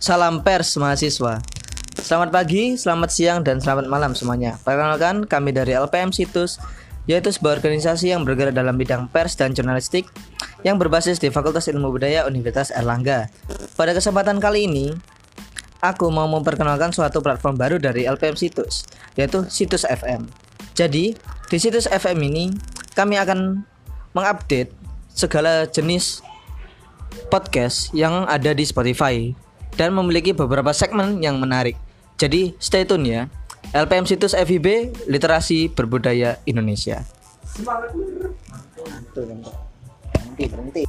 Salam pers mahasiswa. Selamat pagi, selamat siang, dan selamat malam semuanya. Perkenalkan, kami dari LPM Situs, yaitu sebuah organisasi yang bergerak dalam bidang pers dan jurnalistik yang berbasis di Fakultas Ilmu Budaya Universitas Erlangga. Pada kesempatan kali ini, aku mau memperkenalkan suatu platform baru dari LPM Situs, yaitu Situs FM. Jadi, di Situs FM ini, kami akan mengupdate segala jenis podcast yang ada di Spotify dan memiliki beberapa segmen yang menarik. Jadi stay tune ya. LPM Situs FIB Literasi Berbudaya Indonesia. Berhenti, berhenti.